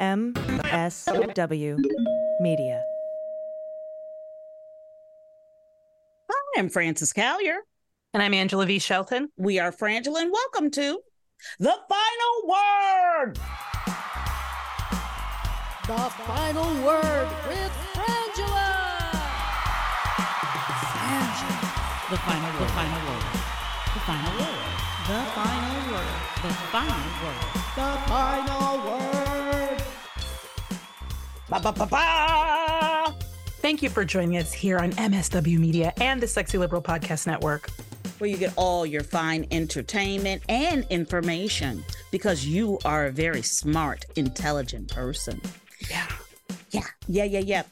MSW Media. Hi, I'm Frances Callier. And I'm Angela V. Shelton. We are Frangela, and welcome to The Final Word. The Final Word with Frangela. Frangela. The final word. The final word. The final word. The final word. The final word. The final word. Ba ba ba. Thank you for joining us here on MSW Media and the Sexy Liberal Podcast Network. Where you get all your fine entertainment and information because you are a very smart, intelligent person. Yeah. Yeah. Yeah. Yeah. Yeah.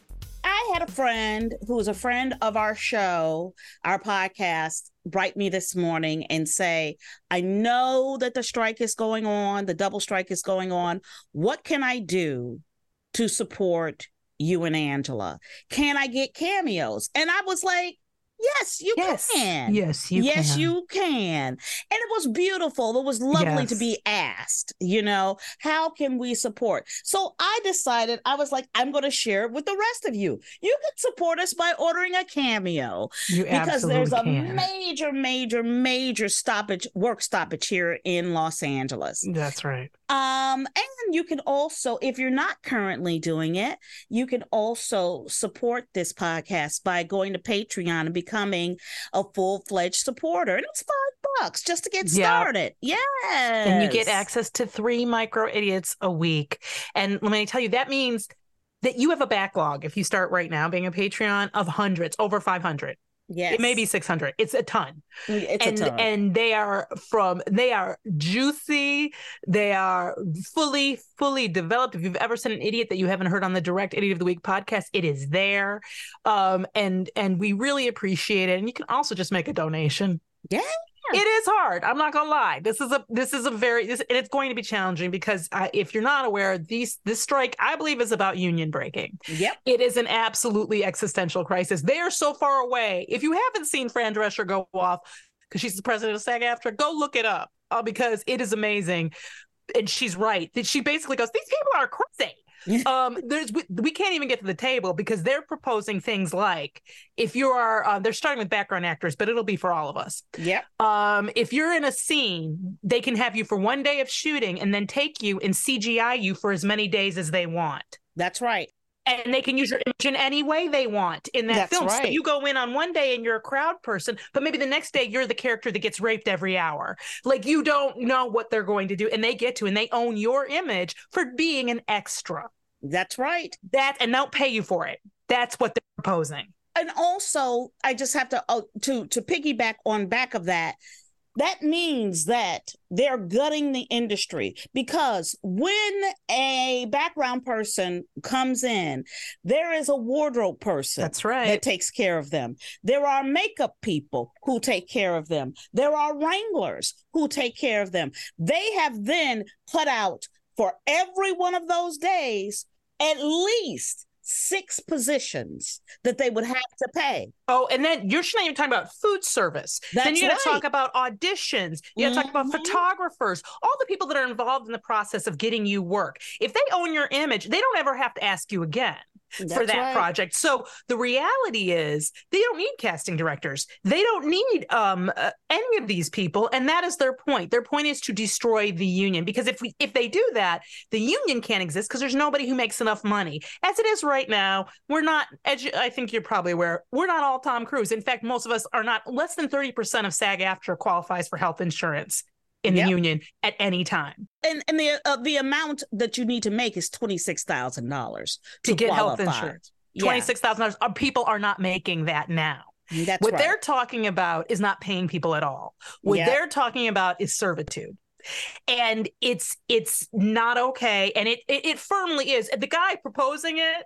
I had a friend who was a friend of our show, our podcast, write me this morning and say, I know that the strike is going on, the double strike is going on. What can I do to support you and Angela? Can I get cameos? And I was like, Yes, you yes. can. Yes, you yes, can. you can. And it was beautiful. It was lovely Yes. to be asked, you know, how can we support? So I decided, I was like, I'm going to share it with the rest of you. You can support us by ordering a cameo You because there's a can. major, major, major stoppage, work stoppage here in Los Angeles. That's right. Um, and you can also, if you're not currently doing it, you can also support this podcast by going to Patreon and becoming a full-fledged supporter. And it's five bucks just to get Yeah. started. Yes. And you get access to three micro idiots a week. And let me tell you, that means that you have a backlog if you start right now being a Patreon of hundreds, over 500. Yes. It may be 600. It's a ton. It's and a ton. and they are from they are juicy they are fully fully developed if you've ever seen an idiot that you haven't heard on the direct idiot of the week podcast it is there um and and we really appreciate it and you can also just make a donation Yeah. It is hard i'm not gonna lie this is a this is a very this and it's going to be challenging because uh, if you're not aware these this strike i believe is about union breaking Yep. it is an absolutely existential crisis. They are so far away. If you haven't seen Fran Drescher go off because she's the president of SAG-AFTRA, go look it up uh, because it is amazing. And she's right. That she basically goes, these people are crazy. um, there's we, we can't even get to the table because they're proposing things like if you are uh, they're starting with background actors, but it'll be for all of us. Yeah. Um, if you're in a scene, they can have you for one day of shooting and then take you and CGI you for as many days as they want That's right. and they can use your image in any way they want in that That's film. So right. you go in on one day and you're a crowd person, but maybe the next day you're the character that gets raped every hour. Like you don't know what they're going to do, and they get to, and they own your image for being an extra. That's right. That and they'll pay you for it. That's what they're proposing. and also i just have to oh, to to piggyback on back of that that means that they're gutting the industry because when a background person comes in there is a wardrobe person That's right. that takes care of them there are makeup people who take care of them there are wranglers who take care of them they have then put out for every one of those days at least six positions that they would have to pay. Oh, and then you're not even talking about food service. then you got to right. talk about auditions. You got to talk about Mhm. photographers, all the people that are involved in the process of getting you work. If they own your image, they don't ever have to ask you again. For that right. project. So the reality is they don't need casting directors. They don't need um uh, any of these people and that is their point. Their point is to destroy the union because if we if they do that, the union can't exist because there's nobody who makes enough money. As it is right now, we're not edu- I think you're probably aware, we're not all Tom Cruise. In fact, most of us are not less than 30% of SAG-AFTRA qualifies for health insurance in Yep. the union at any time And and the uh, the amount that you need to make is twenty six thousand dollars to, get health qualify. insurance. Yeah, $26,000. Uh, People are not making that now. that's what right. they're talking about is not paying people at all. What Yep. they're talking about is servitude. And it's it's not okay. And it, it it firmly is. The guy proposing it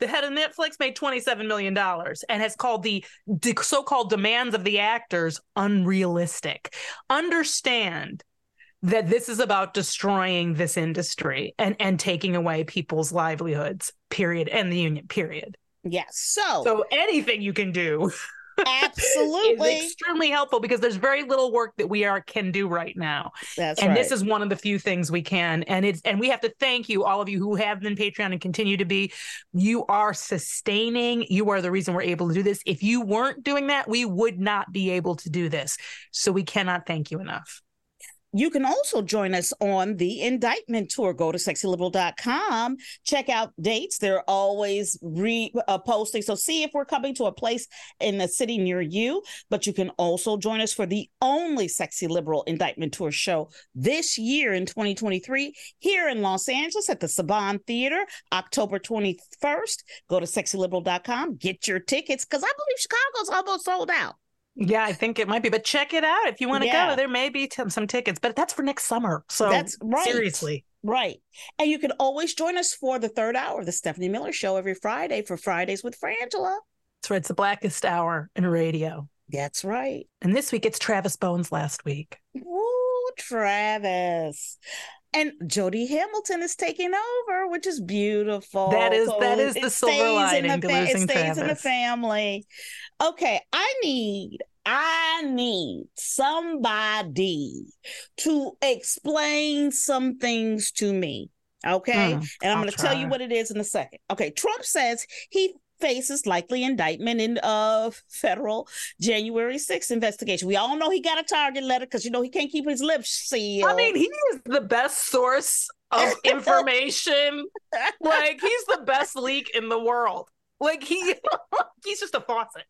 the head of Netflix made $27 million and has called the so called demands of the actors unrealistic. Understand that this is about destroying this industry and, and taking away people's livelihoods, period, and the union, period. Yes. So, So anything you can do absolutely. is extremely helpful because there's very little work that we are can do right now. That's and right. this is one of the few things we can and it's and we have to thank you all of you who have been patreon and continue to be you are sustaining you are the reason we're able to do this if you weren't doing that we would not be able to do this so we cannot thank you enough You can also join us on the indictment tour. Go to sexyliberal.com, check out dates. They're always re uh, posting. So see if we're coming to a place in the city near you. But you can also join us for the only Sexy Liberal Indictment Tour show this year in 2023 here in Los Angeles at the Saban Theater, October 21st. Go to sexyliberal.com, get your tickets because I believe Chicago's almost sold out. Yeah i think it might be but check it out if you want to Yeah. go there may be t- some tickets but that's for next summer so That's right. seriously Right. And you can always join us for the third hour of the Stephanie Miller Show every Friday for Fridays with Frangela. that's right it's the blackest hour in radio That's right. and this week it's travis bones last week Woo, Travis. And Jody Hamilton is taking over, which is beautiful. That is- that is the silver lining the losing It stays in the family. Okay, I need, I need somebody to explain some things to me. Okay. Hmm, and I'm going to tell you what it is in a second. Okay. Trump says he faces likely indictment in uh federal January 6th investigation. We all know he got a target letter because you know he can't keep his lips sealed. I mean, he is the best source of information. like he's the best leak in the world. Like he he's just a faucet.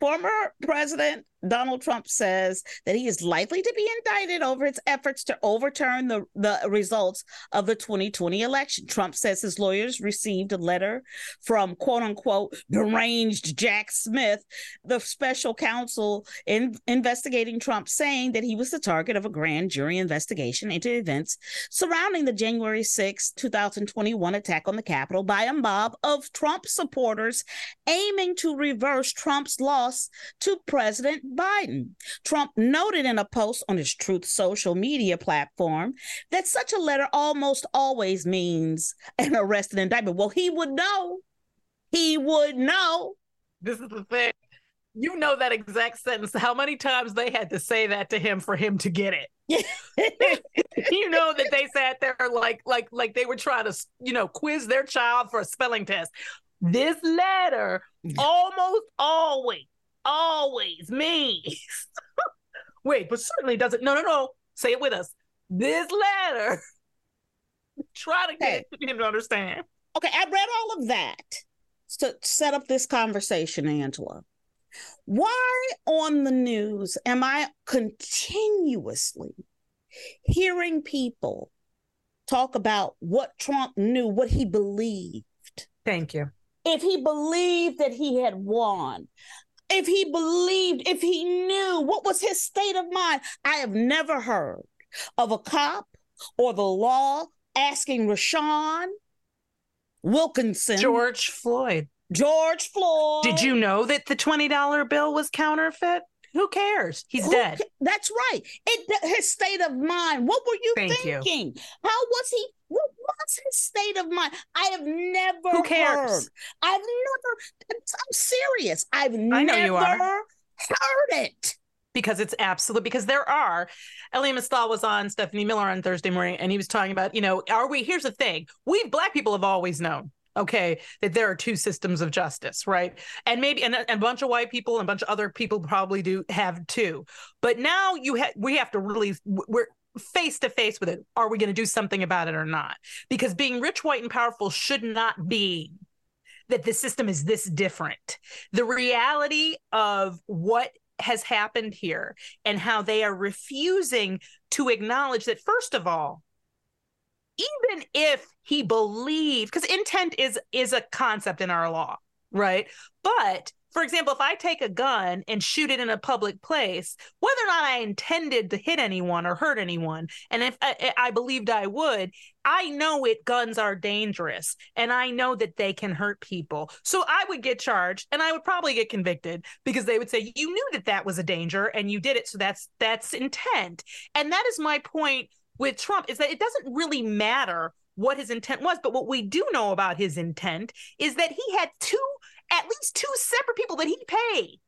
Former President Donald Trump says that he is likely to be indicted over its efforts to overturn the, the results of the 2020 election. Trump says his lawyers received a letter from quote unquote deranged Jack Smith, the special counsel in investigating Trump, saying that he was the target of a grand jury investigation into events surrounding the January 6, 2021 attack on the Capitol by a mob of Trump supporters aiming to reverse Trump's loss to President Biden. Trump noted in a post on his Truth social media platform that such a letter almost always means an arrest and indictment. Well, he would know. He would know. This is the thing. You know that exact sentence. How many times they had to say that to him for him to get it? you know that they sat there like like like they were trying to you know quiz their child for a spelling test. This letter almost always always means. Wait, but certainly doesn't. No, no, no. Say it with us. This letter. Try to get him to understand. Okay, I read all of that to set up this conversation, Angela. Why on the news am I continuously hearing people talk about what Trump knew, what he believed? Thank you. If he believed that he had won, if he believed, if he knew, what was his state of mind? I have never heard of a cop or the law asking Rashawn Wilkinson, George Floyd. George Floyd. Did you know that the $20 bill was counterfeit? Who cares? He's Who dead. ca- That's right. It his state of mind. What were you Thank you. thinking? How was he? What was his state of mind? I have never Who cares? heard. I've never. I'm serious. I've I know never you are. heard it. because it's absolute because there are Elliot Mystal was on Stephanie Miller on Thursday morning and he was talking about, you know, are we here's the thing. We black people have always known, okay, that there are two systems of justice, right? And maybe and, and a bunch of white people and a bunch of other people probably do have two But now you have we have to really we're face to face with it. Are we going to do something about it or not? Because being rich, white, and powerful should not be that the system is this different. The reality of what has happened here and how they are refusing to acknowledge that, first of all, even if he believed, because intent is is a concept in our law, right? But for example, if I take a gun and shoot it in a public place, whether or not I intended to hit anyone or hurt anyone, and if I, I, believed I would, I know it guns are dangerous and I know that they can hurt people. So I would get charged and I would probably get convicted because they would say you knew that that was a danger and you did it. So that's that's intent. And that is my point with Trump is that it doesn't really matter what his intent was, but what we do know about his intent is that he had two at least two separate people that he paid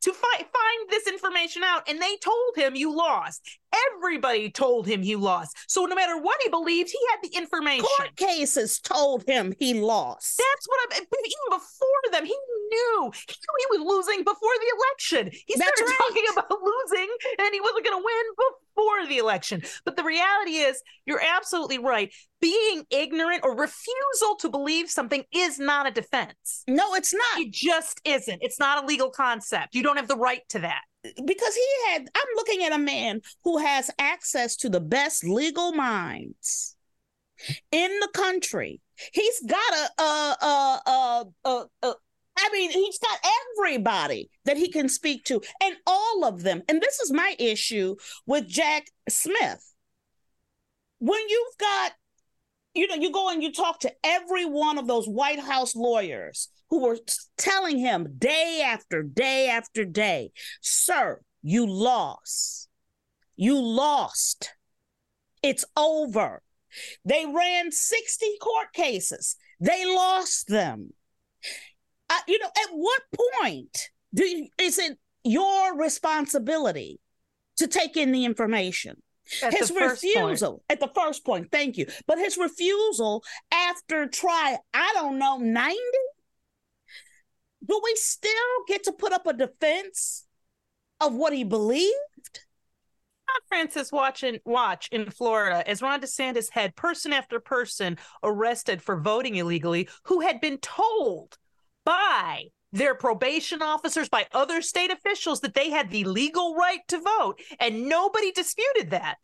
to fi- find this information out and they told him you lost. Everybody told him he lost. So no matter what he believed he had the information. court cases told him he lost. That's what i'm even before them he knew he knew he was losing before the election he started right. talking about losing and he wasn't going to win before the election but the reality is you're absolutely right being ignorant or refusal to believe something is not a defense. No, it's not. It just isn't. It's not a legal concept. You don't have the right to that. Because he had, I'm looking at a man who has access to the best legal minds in the country. He's got a, a, a, a, a, a I mean, he's got everybody that he can speak to, and all of them. And this is my issue with Jack Smith. When you've got you know, you go and you talk to every one of those White House lawyers who were telling him day after day after day, sir, you lost. You lost. It's over. They ran 60 court cases. They lost them. Uh, you know, at what point do you, is it your responsibility to take in the information? At his refusal at the first point, thank you. But his refusal after try, I don't know, 90? Do we still get to put up a defense of what he believed? Frances watching watch in Florida as Ron DeSantis had person after person arrested for voting illegally who had been told by their probation officers, by other state officials that they had the legal right to vote. And nobody disputed that.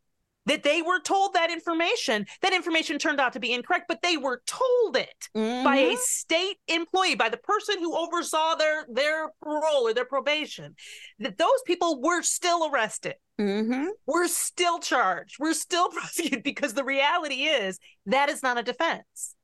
That they were told that information. That information turned out to be incorrect, but they were told it mm-hmm. by a mm-hmm. state employee, by the person who oversaw their their parole or their probation. That those people were still arrested. Mm-hmm. We're still charged. We're still prosecuted because the reality is that is not a defense.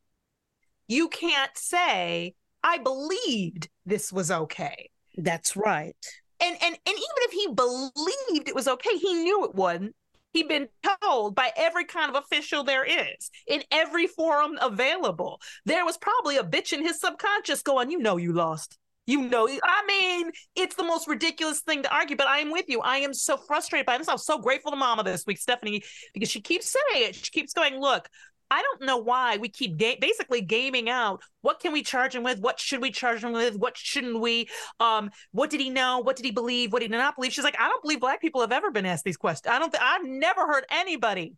You can't say I believed this was okay. That's right. And and and even if he believed it was okay, he knew it wasn't. He'd been told by every kind of official there is in every forum available. There was probably a bitch in his subconscious going, "You know, you lost. You know, I mean, it's the most ridiculous thing to argue, but I am with you. I am so frustrated by this. I'm so grateful to Mama this week, Stephanie, because she keeps saying it. She keeps going, look, I don't know why we keep ga- basically gaming out what can we charge him with, what should we charge him with, what shouldn't we, um, what did he know, what did he believe, what did he not believe. She's like, I don't believe black people have ever been asked these questions. I don't. Th- I've never heard anybody,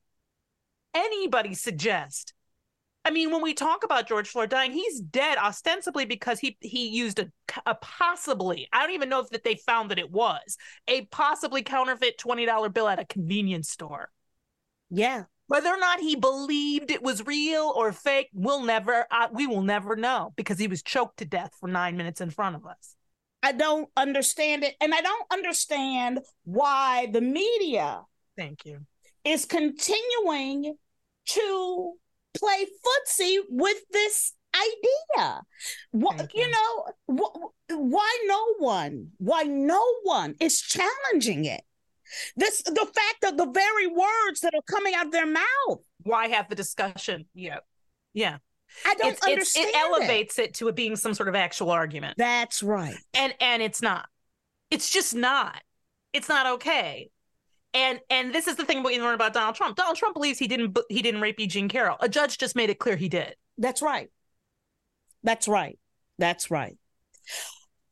anybody suggest. I mean, when we talk about George Floyd dying, he's dead ostensibly because he he used a, a possibly I don't even know if that they found that it was a possibly counterfeit twenty dollar bill at a convenience store. Yeah, whether or not he believed it was real or fake, we'll never, uh, we will never know because he was choked to death for nine minutes in front of us. I don't understand it. And I don't understand why the media thank you is continuing to play footsie with this idea. What, you. you know, wh- why no one, why no one is challenging it? This the fact that the very words that are coming out of their mouth. Why have the discussion? Yeah. Yeah. I don't it's, understand. It's, it elevates it. it to it being some sort of actual argument. That's right. And and it's not. It's just not. It's not okay. And and this is the thing we learn about Donald Trump. Donald Trump believes he didn't he didn't rape E. Jean Carroll. A judge just made it clear he did. That's right. That's right. That's right.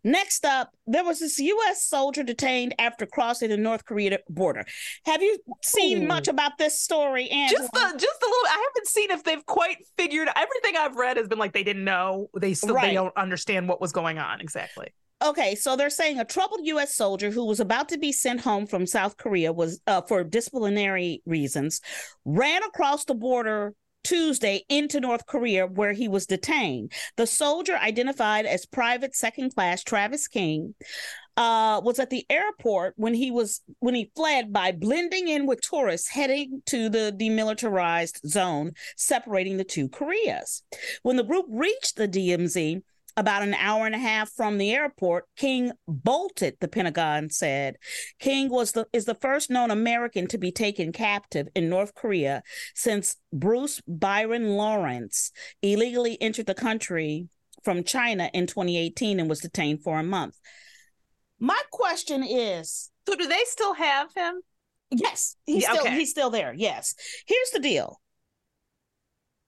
Next up, there was this U.S. soldier detained after crossing the North Korea border. Have you seen Ooh. much about this story? And Just a, just a little. I haven't seen if they've quite figured. Everything I've read has been like they didn't know. They still right. they don't understand what was going on exactly. Okay, so they're saying a troubled U.S. soldier who was about to be sent home from South Korea was uh, for disciplinary reasons ran across the border Tuesday into North Korea, where he was detained. The soldier, identified as Private Second Class Travis King, uh, was at the airport when he was when he fled by blending in with tourists heading to the demilitarized zone separating the two Koreas. When the group reached the DMZ, about an hour and a half from the airport, King bolted, the Pentagon said. King was the is the first known American to be taken captive in North Korea since Bruce Byron Lowrance illegally entered the country from China in 2018 and was detained for a month. My question is, So do they still have him? yes, he's Yeah, still okay. he's still there. Yes. Here's the deal.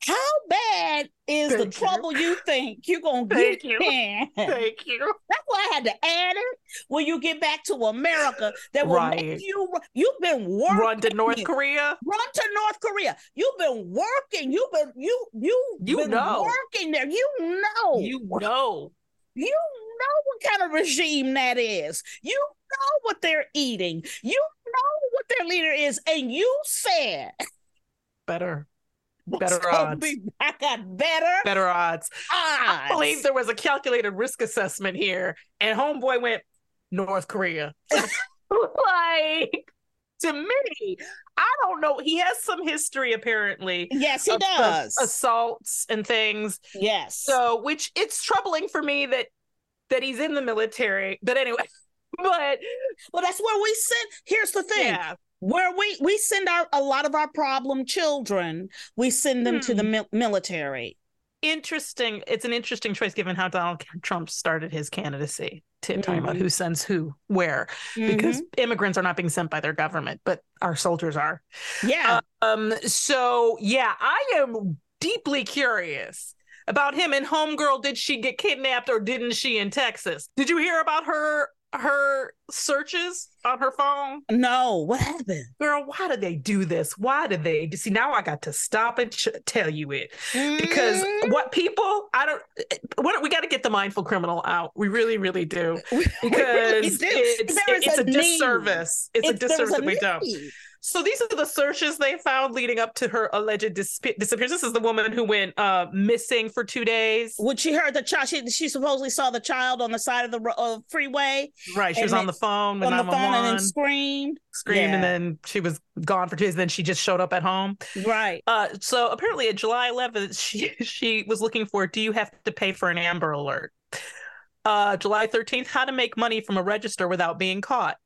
How bad is the Thank you. trouble you think you're gonna Thank get you. in? Thank you. That's why I had to add it. When you get back to America, that will Right. make you. You've been working. Run to North Korea. Run to North Korea. You've been working. You've been you you You been know. working there. You know. You know. You know what kind of regime that is. You know what they're eating. You know what their leader is, and you said Better. Better odds. I got better Better odds. I believe there was a calculated risk assessment here, and homeboy went North Korea. like to me, I don't know. He has some history apparently. yes, he of- of does. assaults and things. yes. So, which it's troubling for me that that he's in the military. But anyway, but well, that's where we sit Here's the thing. yeah, where we we send our a lot of our problem children we send them to the Hmm. mil- military interesting. It's an interesting choice given how Donald Trump started his candidacy. To talking about Mhm. who sends who where, because immigrants are not being sent by their government, but our soldiers are. Yeah Um, so yeah, I am deeply curious about him and homegirl. Did she get kidnapped or didn't she in Texas? Did you hear about her her searches on her phone? no what happened Girl, why did they do this? Why did they see now I got to stop and ch- tell you it because Mhm. what people I don't what we got to get the mindful criminal out. We really, really do because really do. it's, it's a, need. disservice. It's a disservice that we don't. So these are the searches they found leading up to her alleged dis- disappearance. This is the woman who went uh, missing for two days. when she heard the child she, she supposedly saw the child on the side of the uh, freeway Right, she was on the phone with on the phone and then screamed screamed, Yeah. and then she was gone for two days. Then she just showed up at home. right Uh, so apparently, at July 11th, she she was looking for. Do you have to pay for an Amber Alert? Uh, July 13th, how to make money from a register without being caught.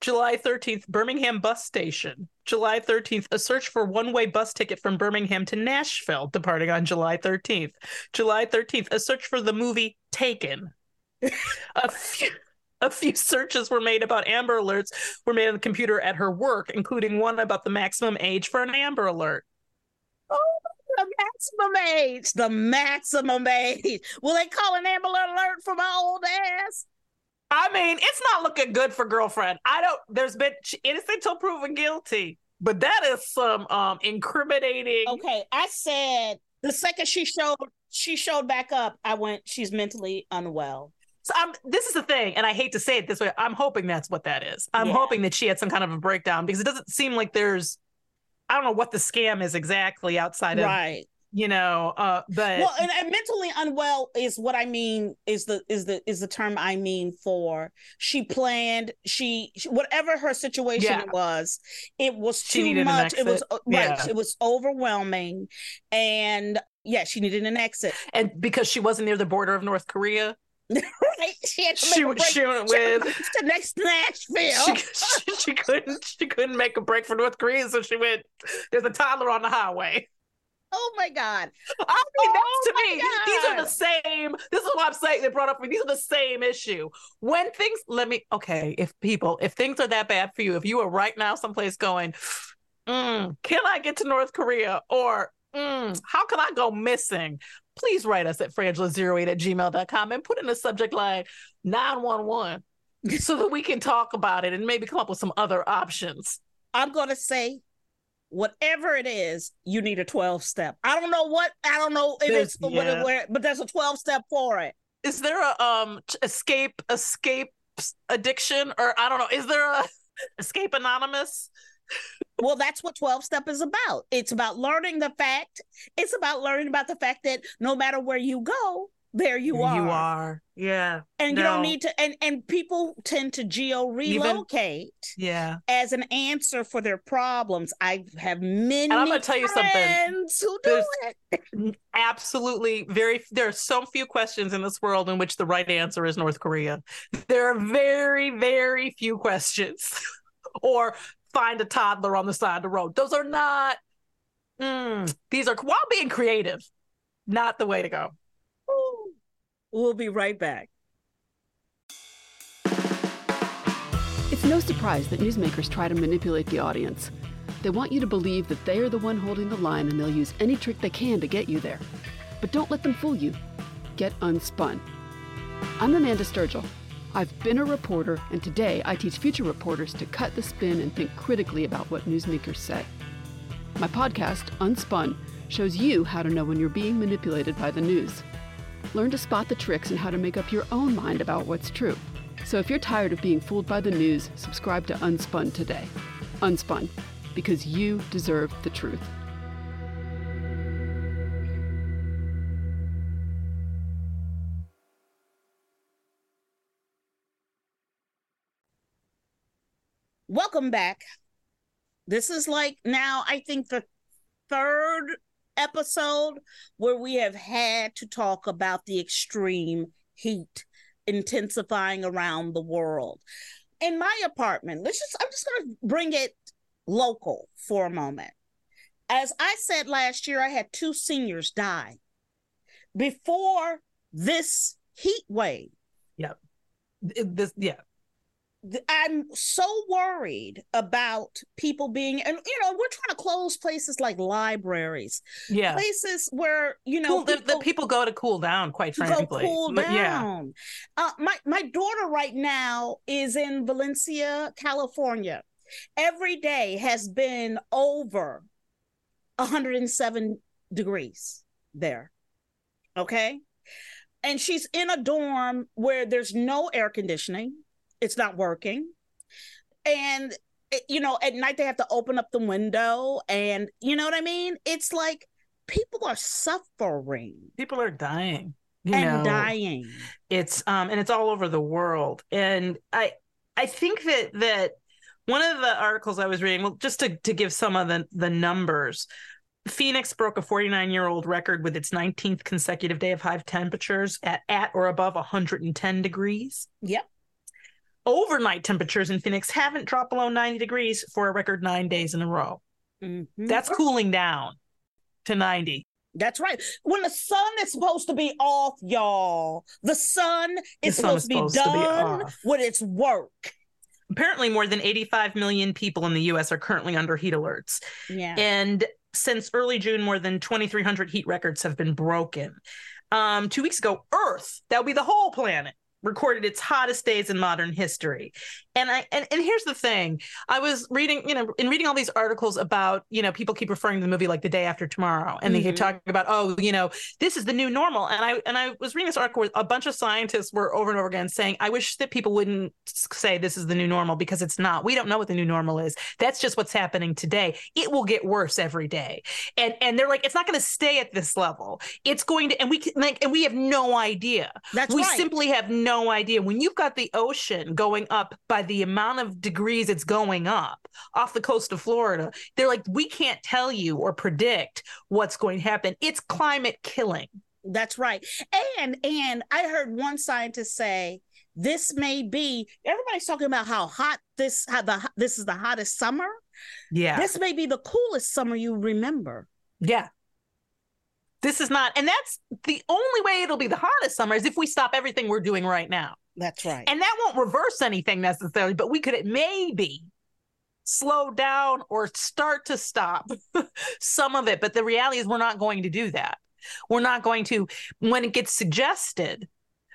July 13th, Birmingham bus station. July 13th, a search for one way bus ticket from Birmingham to Nashville, departing on July 13th. July 13th, a search for the movie Taken. a few. A few searches were made about Amber Alerts were made on the computer at her work, including one about the maximum age for an Amber Alert. Oh, the maximum age the maximum age will they call an Amber alert for my old ass I mean, it's not looking good for girlfriend. I don't. There's been innocent till proven guilty, but that is some um incriminating. Okay, I said the second she showed she showed back up, I went, she's mentally unwell. So I'm. This is the thing, and I hate to say it this way. I'm hoping that's what that is. I'm Yeah. hoping that she had some kind of a breakdown because it doesn't seem like there's. I don't know what the scam is exactly outside of Right. You know. Uh, but Well, and, and mentally unwell is what I mean is the is the is the term I mean for she planned she, she- whatever her situation Yeah. was, it was She too much. It was uh, right. It was overwhelming, and yeah, she needed an exit. and because she wasn't near the border of North Korea, right? She had to she she went She had to with. to next Nashville. she, she, she couldn't she couldn't make a break for North Korea, so she went. There's a toddler on the highway. Oh my god! I mean, that's to Oh me. my These are the same. This is what I'm saying. They brought up. For me. These are the same issue. When things, let me. Okay, if people, if things are that bad for you, if you are right now someplace going, mm, can I get to North Korea or mm, how can I go missing? Please write us at frangela08 at gmail.com and put in the subject line 911 so that we can talk about it and maybe come up with some other options. I'm gonna say. Whatever it is, you need a 12 step. I don't know what, I don't know if There's- it's yeah. it, where, but there's a 12 step for it. is there a um escape escape addiction or I don't know is there a escape anonymous well, that's what 12 step is about. It's about learning the fact. It's about learning about the fact that no matter where you go, there you There are. You are. Yeah. And you don't need to and and people tend to geo relocate Yeah. as an answer for their problems. I have many and I'm gonna tell you something. who do it. Absolutely. Very there are so few questions in this world in which the right answer is North Korea. There are very, very few questions. or find a toddler on the side of the road. Those are not mm, these are while being creative, not the way to go. We'll be right back. It's no surprise that newsmakers try to manipulate the audience. They want you to believe that they are the one holding the line and they'll use any trick they can to get you there. But don't let them fool you. Get unspun. I'm Amanda Sturgill. I've been a reporter, and today I teach future reporters to cut the spin and think critically about what newsmakers say. My podcast, Unspun, shows you how to know when you're being manipulated by the news. Learn to spot the tricks and how to make up your own mind about what's true. So if you're tired of being fooled by the news, subscribe to Unspun today. Unspun, because you deserve the truth. Welcome back. This is like now, I think, the third episode where we have had to talk about the extreme heat intensifying around the world. In my apartment, let's just, I'm just going to bring it local for a moment. As I said last year, I had two seniors die before this heat wave. It- This yeah. I'm so worried about people being, and you know, we're trying to close places like libraries, Yeah. places where you know Cool, the, the people go to cool down, quite frankly. cool But Yeah. Uh, my my daughter right now is in Valencia, California. Every day has been over 107 degrees there. Okay. And she's in a dorm where there's no air conditioning, it's not working. And, you know, at night they have to open up the window. And, you know what I mean? It's like people are suffering People are dying. You and know. dying. it's um and it's all over the world and i i think that that one of the articles i was reading well just to to give some of the the numbers phoenix broke a 49 year old record with its 19th consecutive day of high temperatures at at or above 110 degrees Yep. Overnight temperatures in phoenix haven't dropped below 90 degrees for a record nine days in a row Mhm. that's cooling down to 90 That's right. When the sun is supposed to be off, y'all, the sun is The sun supposed, is to be supposed to be done with its work. apparently more than 85 million people in the us are currently under heat alerts Yeah. And since early June, more than 2,300 heat records have been broken. Um, two weeks ago, Earth, that would be the whole planet, recorded its hottest days in modern history. And I and, and here's the thing. I was reading, you know, in reading all these articles about, you know, people keep referring to the movie like the day after tomorrow. And they keep Mhm. talking about, oh, you know, this is the new normal. And I and I was reading this article where a bunch of scientists were over and over again saying, I wish that people wouldn't say this is the new normal because it's not. We don't know what the new normal is. That's just what's happening today. It will get worse every day. And and they're like, it's not going to stay at this level. It's going to, and we can like, and we have no idea. That's we right. simply have no idea. When you've got the ocean going up by the amount of degrees it's going up off the coast of Florida, they're like, we can't tell you or predict what's going to happen. It's climate killing. That's right. And and I heard one scientist say this may be everybody's talking about how hot this how the this is the hottest summer. Yeah. This may be the coolest summer you remember. yeah. This is not, and that's the only way it'll be the hottest summer is if we stop everything we're doing right now. That's right. And that won't reverse anything necessarily, but we could maybe slow down or start to stop some of it. But the reality is, we're not going to do that. We're not going to, when it gets suggested,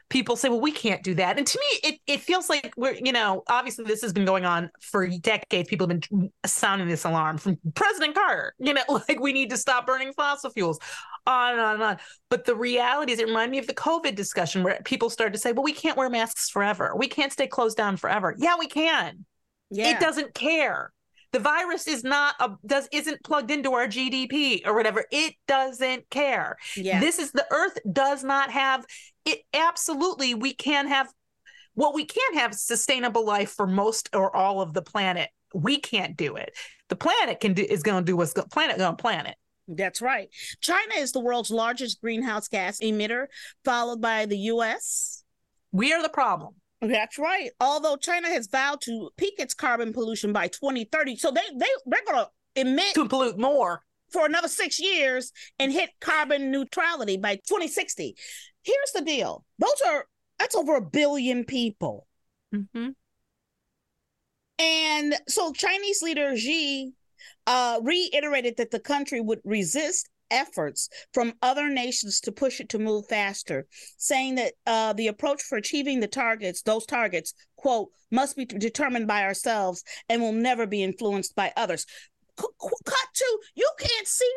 people say, well, we can't do that. And to me, it, it feels like we're, you know, obviously this has been going on for decades. People have been sounding this alarm from President Carter, you know, like we need to stop burning fossil fuels, on and on and on. But the reality is, it reminded me of the COVID discussion where people started to say, well, we can't wear masks forever. We can't stay closed down forever. Yeah, we can. yeah. It doesn't care. The virus is not a does isn't plugged into our GDP or whatever. It doesn't care. Yeah. This is the earth does not have it absolutely we can have well we can't have sustainable life for most or all of the planet. We can't do it. The planet can do is going to do what's the planet going to planet. That's right. China is the world's largest greenhouse gas emitter, followed by the US. We are the problem. That's right. Although China has vowed to peak its carbon pollution by 2030, so they they they're going to emit To pollute more. For another 6 years and hit carbon neutrality by 2060. Here's the deal. Those are that's over a billion people. Mm-hmm. And so Chinese leader Xi uh, reiterated that the country would resist efforts from other nations to push it to move faster, saying that uh, the approach for achieving the targets, those targets, quote, must be determined by ourselves and will never be influenced by others. Cut to, you can't see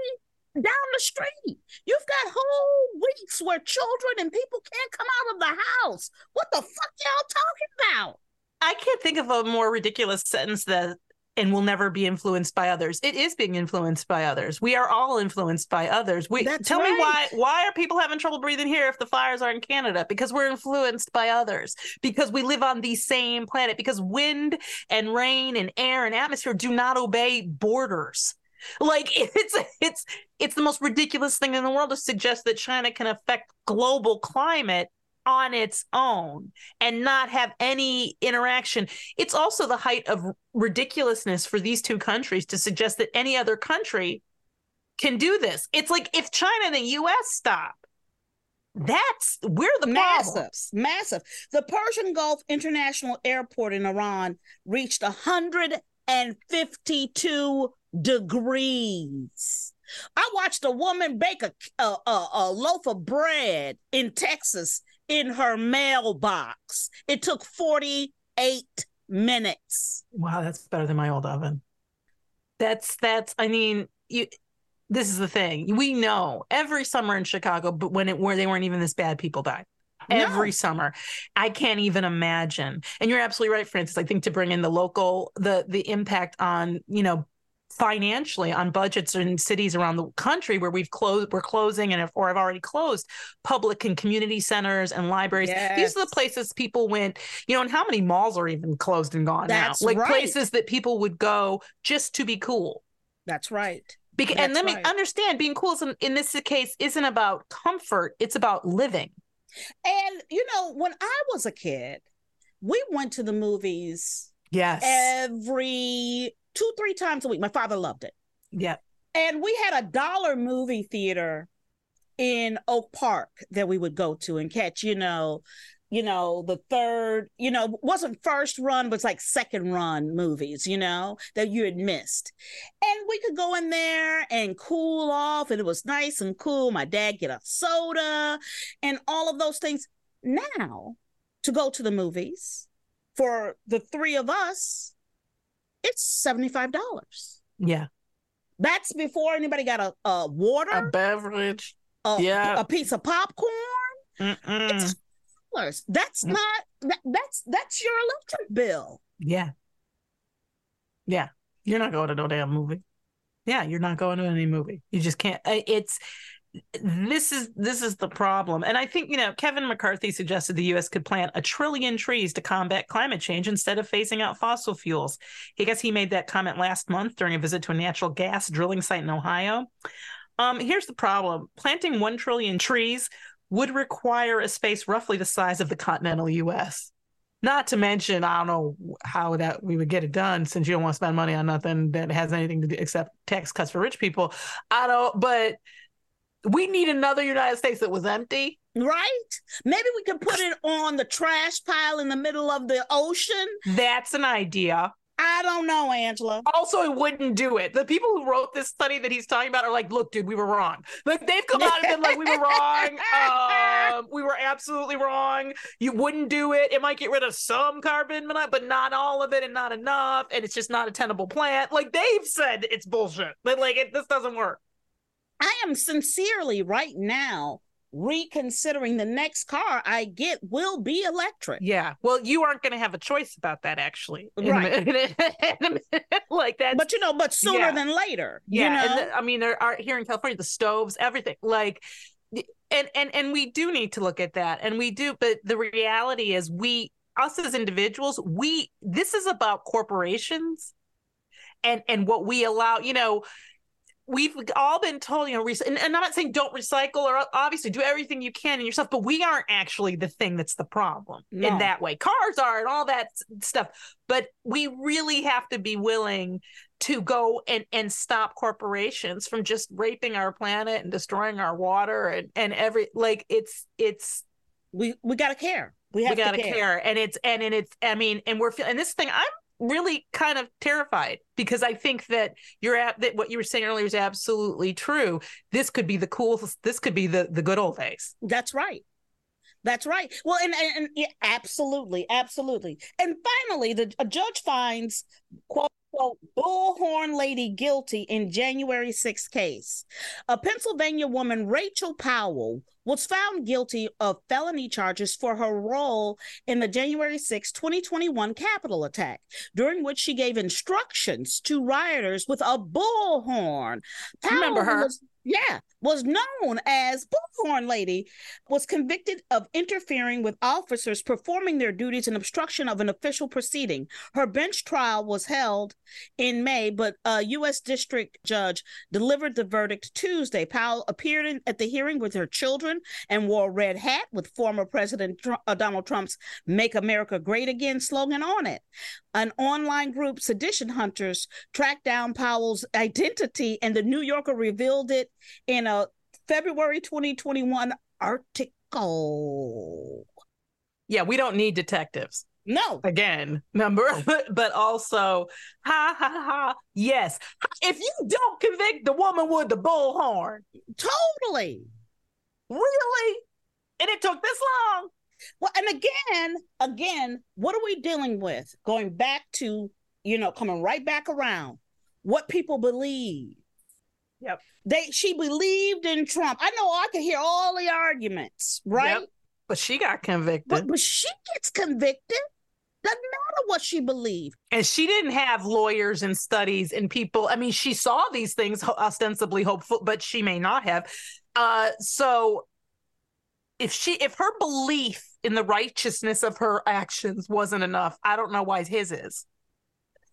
down the street. You've got whole weeks where children and people can't come out of the house. What the fuck y'all talking about? I can't think of a more ridiculous sentence that and will never be influenced by others. It is being influenced by others. We are all influenced by others. We That's tell me why why are people having trouble breathing here if the fires are in Canada? Because we're influenced by others. Because we live on the same planet. Because wind and rain and air and atmosphere do not obey borders. Like it's it's it's the most ridiculous thing in the world to suggest that China can affect global climate on its own and not have any interaction. It's also the height of ridiculousness for these two countries to suggest that any other country can do this. It's like if China and the US stop, that's we're the massive, massive. The Persian Gulf International Airport in Iran reached 152 degrees. I watched a woman bake a, a, a, a loaf of bread in Texas in her mailbox. It took 48 minutes. Wow, that's better than my old oven. That's that's I mean, you this is the thing. We know every summer in Chicago, but when it where they weren't even this bad, people died. Every No. summer. I can't even imagine. And you're absolutely right, Frances. I think to bring in the local, the the impact on, you know, financially on budgets in cities around the country where we've closed we're closing and if, or have already closed public and community centers and libraries these are the places people went you know and how many malls are even closed and gone That's now like right. places that people would go just to be cool That's right. Beca- and That's let me right. understand being cool in, in this case isn't about comfort it's about living And, you know, when I was a kid, we went to the movies yes every two, three times a week. My father loved it. yeah And we had a dollar movie theater in Oak Park that we would go to and catch, you know, you know, the third, you know, wasn't first run, but it's like second run movies, you know, that you had missed. And we could go in there and cool off, and it was nice and cool. My dad get a soda and all of those things. Now, to go to the movies for the three of us, it's $75. yeah That's before anybody got a, a water, a beverage a, yeah. a piece of popcorn. Mm-mm. It's dollars. That's Mm. not that, that's that's your electric bill. Yeah. Yeah. You're not going to no damn movie. Yeah, you're not going to any movie. You just can't it's this is this is the problem. And I think, you know, Kevin McCarthy suggested the US could plant a trillion trees to combat climate change instead of phasing out fossil fuels. I guess he made that comment last month during a visit to a natural gas drilling site in Ohio. Um, here's the problem. Planting 1 trillion trees would require a space roughly the size of the continental US. Not to mention, I don't know how that we would get it done since you don't want to spend money on nothing that has anything to do except tax cuts for rich people. I don't, but we need another United States that was empty. Right? Maybe we could put it on the trash pile in the middle of the ocean. That's an idea. I don't know, Angela. Also, I wouldn't do it. The people who wrote this study that he's talking about are like, look, dude, we were wrong. Like they've come out and been like, we were wrong. Um, we were absolutely wrong. You wouldn't do it. It might get rid of some carbon monoxide, but not all of it and not enough. And it's just not a tenable plant. Like they've said it's bullshit. But like it, this doesn't work. I am sincerely right now reconsidering the next car I get will be electric. Yeah. Well, you aren't going to have a choice about that, actually. Right. minute- in a minute. like that. But you know, but sooner Yeah. than later. yeah. You know? and the- I mean, there are here in California, the stoves, everything. Like, and and and we do need to look at that, and we do. But the reality is, we us as individuals, we this is about corporations, and and what we allow. You know. We've all been told, you know, rec- and, and I'm not saying don't recycle or obviously do everything you can in yourself, but we aren't actually the thing that's the problem No. in that way. Cars are and all that stuff, but we really have to be willing to go and and stop corporations from just raping our planet and destroying our water and and every like it's it's we we gotta care. We have we gotta to care. and it's and and it's I mean and we're feel- and this thing I'm really kind of terrified because I think that you're at that what you were saying earlier is absolutely true. This could be the coolest. This could be the the good old days. That's right. That's right. Well, and, and, and yeah, absolutely, absolutely. And finally, the a judge finds quote unquote bullhorn lady guilty in January 6th case. A Pennsylvania woman, Rachel Powell, was found guilty of felony charges for her role in the January 6, 2021 Capitol attack, during which she gave instructions to rioters with a bullhorn. Remember her. was- yeah, was known as Bullhorn Lady, was convicted of interfering with officers performing their duties and obstruction of an official proceeding. Her bench trial was held in May, but a U.S. District Judge delivered the verdict Tuesday. Powell appeared in, at the hearing with her children and wore a red hat with former President Tru- uh, Donald Trump's Make America Great Again slogan on it. An online group, Sedition Hunters, tracked down Powell's identity, and the New Yorker revealed it in a February 2021 article. Yeah, we don't need detectives. No, again number but also ha ha ha yes if you don't convict the woman with the bullhorn totally. really and it took this long Well, and again, again, what are we dealing with? Going back to, you know, coming right back around, what people believe. Yep. They she believed in Trump. I know I could hear all the arguments, right? Yep. but she got convicted But but she gets convicted. Doesn't matter what she believed. and she didn't have lawyers and studies and people i mean she saw these things ostensibly hopeful but she may not have uh so if she if her belief in the righteousness of her actions wasn't enough i don't know why his is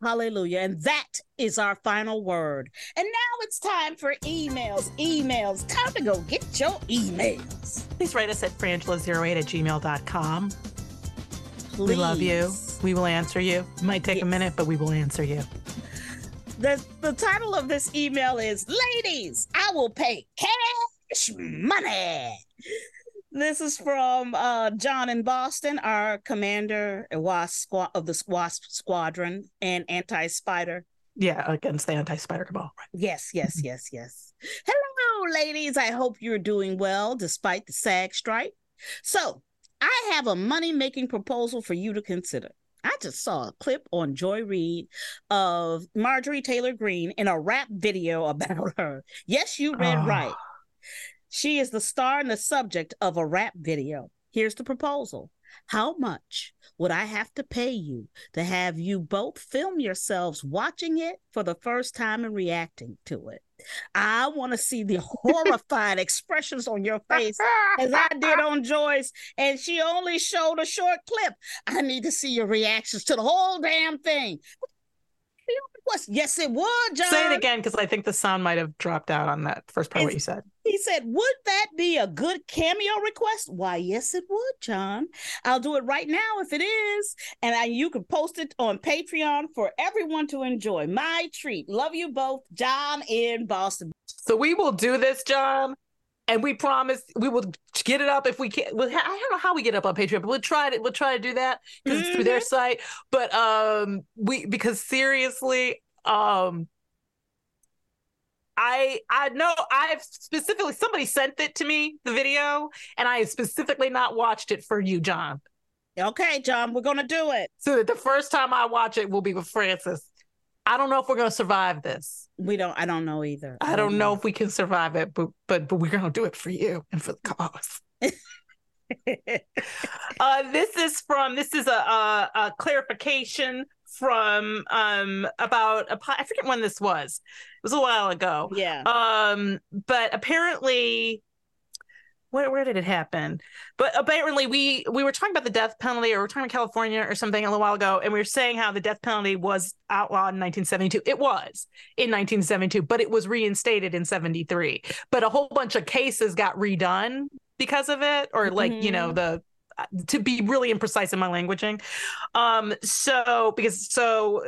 Hallelujah. And that is our final word. And now it's time for emails. Emails. Time to go get your emails. please write us at frangela08 at gmail.com we love you we will answer you it might take a minute but we will answer you The, the title of this email is Ladies, I will pay cash money. This is from uh, John in Boston, our commander wasp squad of the Wasp Squadron and anti spider. Yeah, against the anti-spider cabal. Right. Yes, yes, yes, yes. Hello, ladies. I hope you're doing well despite the SAG strike. So, I have a money making proposal for you to consider. I just saw a clip on Joy Reid of Marjorie Taylor Greene in a rap video about her. Yes, you read Oh. right. She is the star and the subject of a rap video. Here's the proposal. How much would I have to pay you to have you both film yourselves watching it for the first time and reacting to it? I want to see the horrified expressions on your face as I did on Joy's, and she only showed a short clip. I need to see your reactions to the whole damn thing. Yes, it would, John. Say it again because I think the sound might have dropped out on that first part what you said. He said, Would that be a good cameo request? Why, yes, it would, John. I'll do it right now if it is. And I, you can post it on Patreon for everyone to enjoy. My treat. Love you both, John in Boston. So we will do this, John, and we promise we will get it up if we can. Well, I don't know how we get up on Patreon, but we'll try to we'll try to do that because it's through their site. But um, we because seriously, um. I I know I've specifically somebody sent it to me the video and I specifically not watched it for you John. Okay, John, we're going to do it. So that the first time I watch it will be with Frances. I don't know if we're going to survive this. We don't. I don't know either. I don't know if we can survive it, but but but we're going to do it for you and for the cause. uh, this is from this is a, a, a clarification from um about a I forget when this was. It was a while ago. Yeah. Um, but apparently where, where did it happen? But apparently we we were talking about the death penalty or we are talking about California or something a little while ago, and we were saying how the death penalty was outlawed in 1972. It was in 1972, but it was reinstated in 73. But a whole bunch of cases got redone because of it, or like, mm-hmm. you know, mm-hmm. the to be really imprecise in my languaging. Um, so because so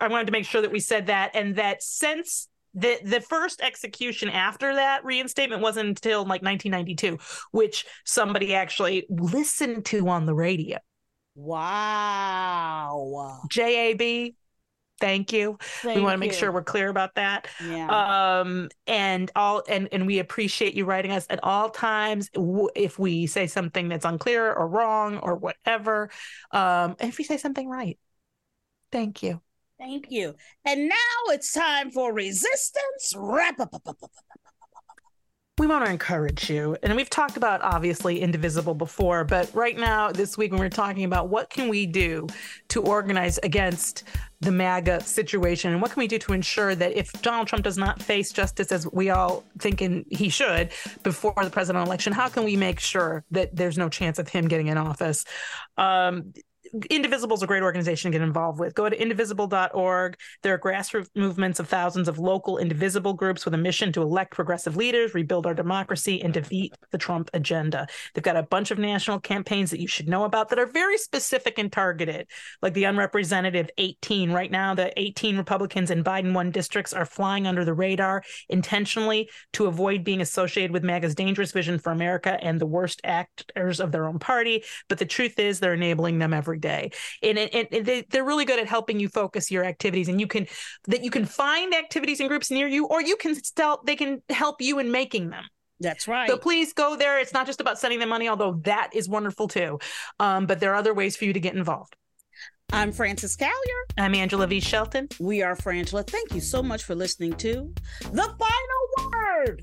I wanted to make sure that we said that and that since the the first execution after that reinstatement wasn't until like 1992, which somebody actually listened to on the radio. Wow. JAB, thank you. Thank we want to make sure we're clear about that. Yeah. um and all and and we appreciate you writing us at all times if we say something that's unclear or wrong or whatever um if we say something right. Thank you. Thank you. And now it's time for resistance. Wrap up we want to encourage you and we've talked about obviously indivisible before but right now this week when we're talking about what can we do to organize against the maga situation and what can we do to ensure that if donald trump does not face justice as we all think he should before the presidential election how can we make sure that there's no chance of him getting in office? Um, Indivisible is a great organization to get involved with. Go to indivisible.org. There are grassroots movements of thousands of local indivisible groups with a mission to elect progressive leaders, rebuild our democracy, and defeat the Trump agenda. They've got a bunch of national campaigns that you should know about that are very specific and targeted, like the unrepresentative 18. Right now, the 18 Republicans in Biden won districts are flying under the radar intentionally to avoid being associated with MAGA's dangerous vision for America and the worst actors of their own party. But the truth is, they're enabling them every day and, and, and they, they're really good at helping you focus your activities and you can that you can find activities and groups near you or you can still they can help you in making them that's right. So please go there. It's not just about sending them money, although that is wonderful too. Um, but there are other ways for you to get involved. I'm Frances Callier. I'm Angela V. Shelton. We are Frangela. Thank you so much for listening to The Final Word.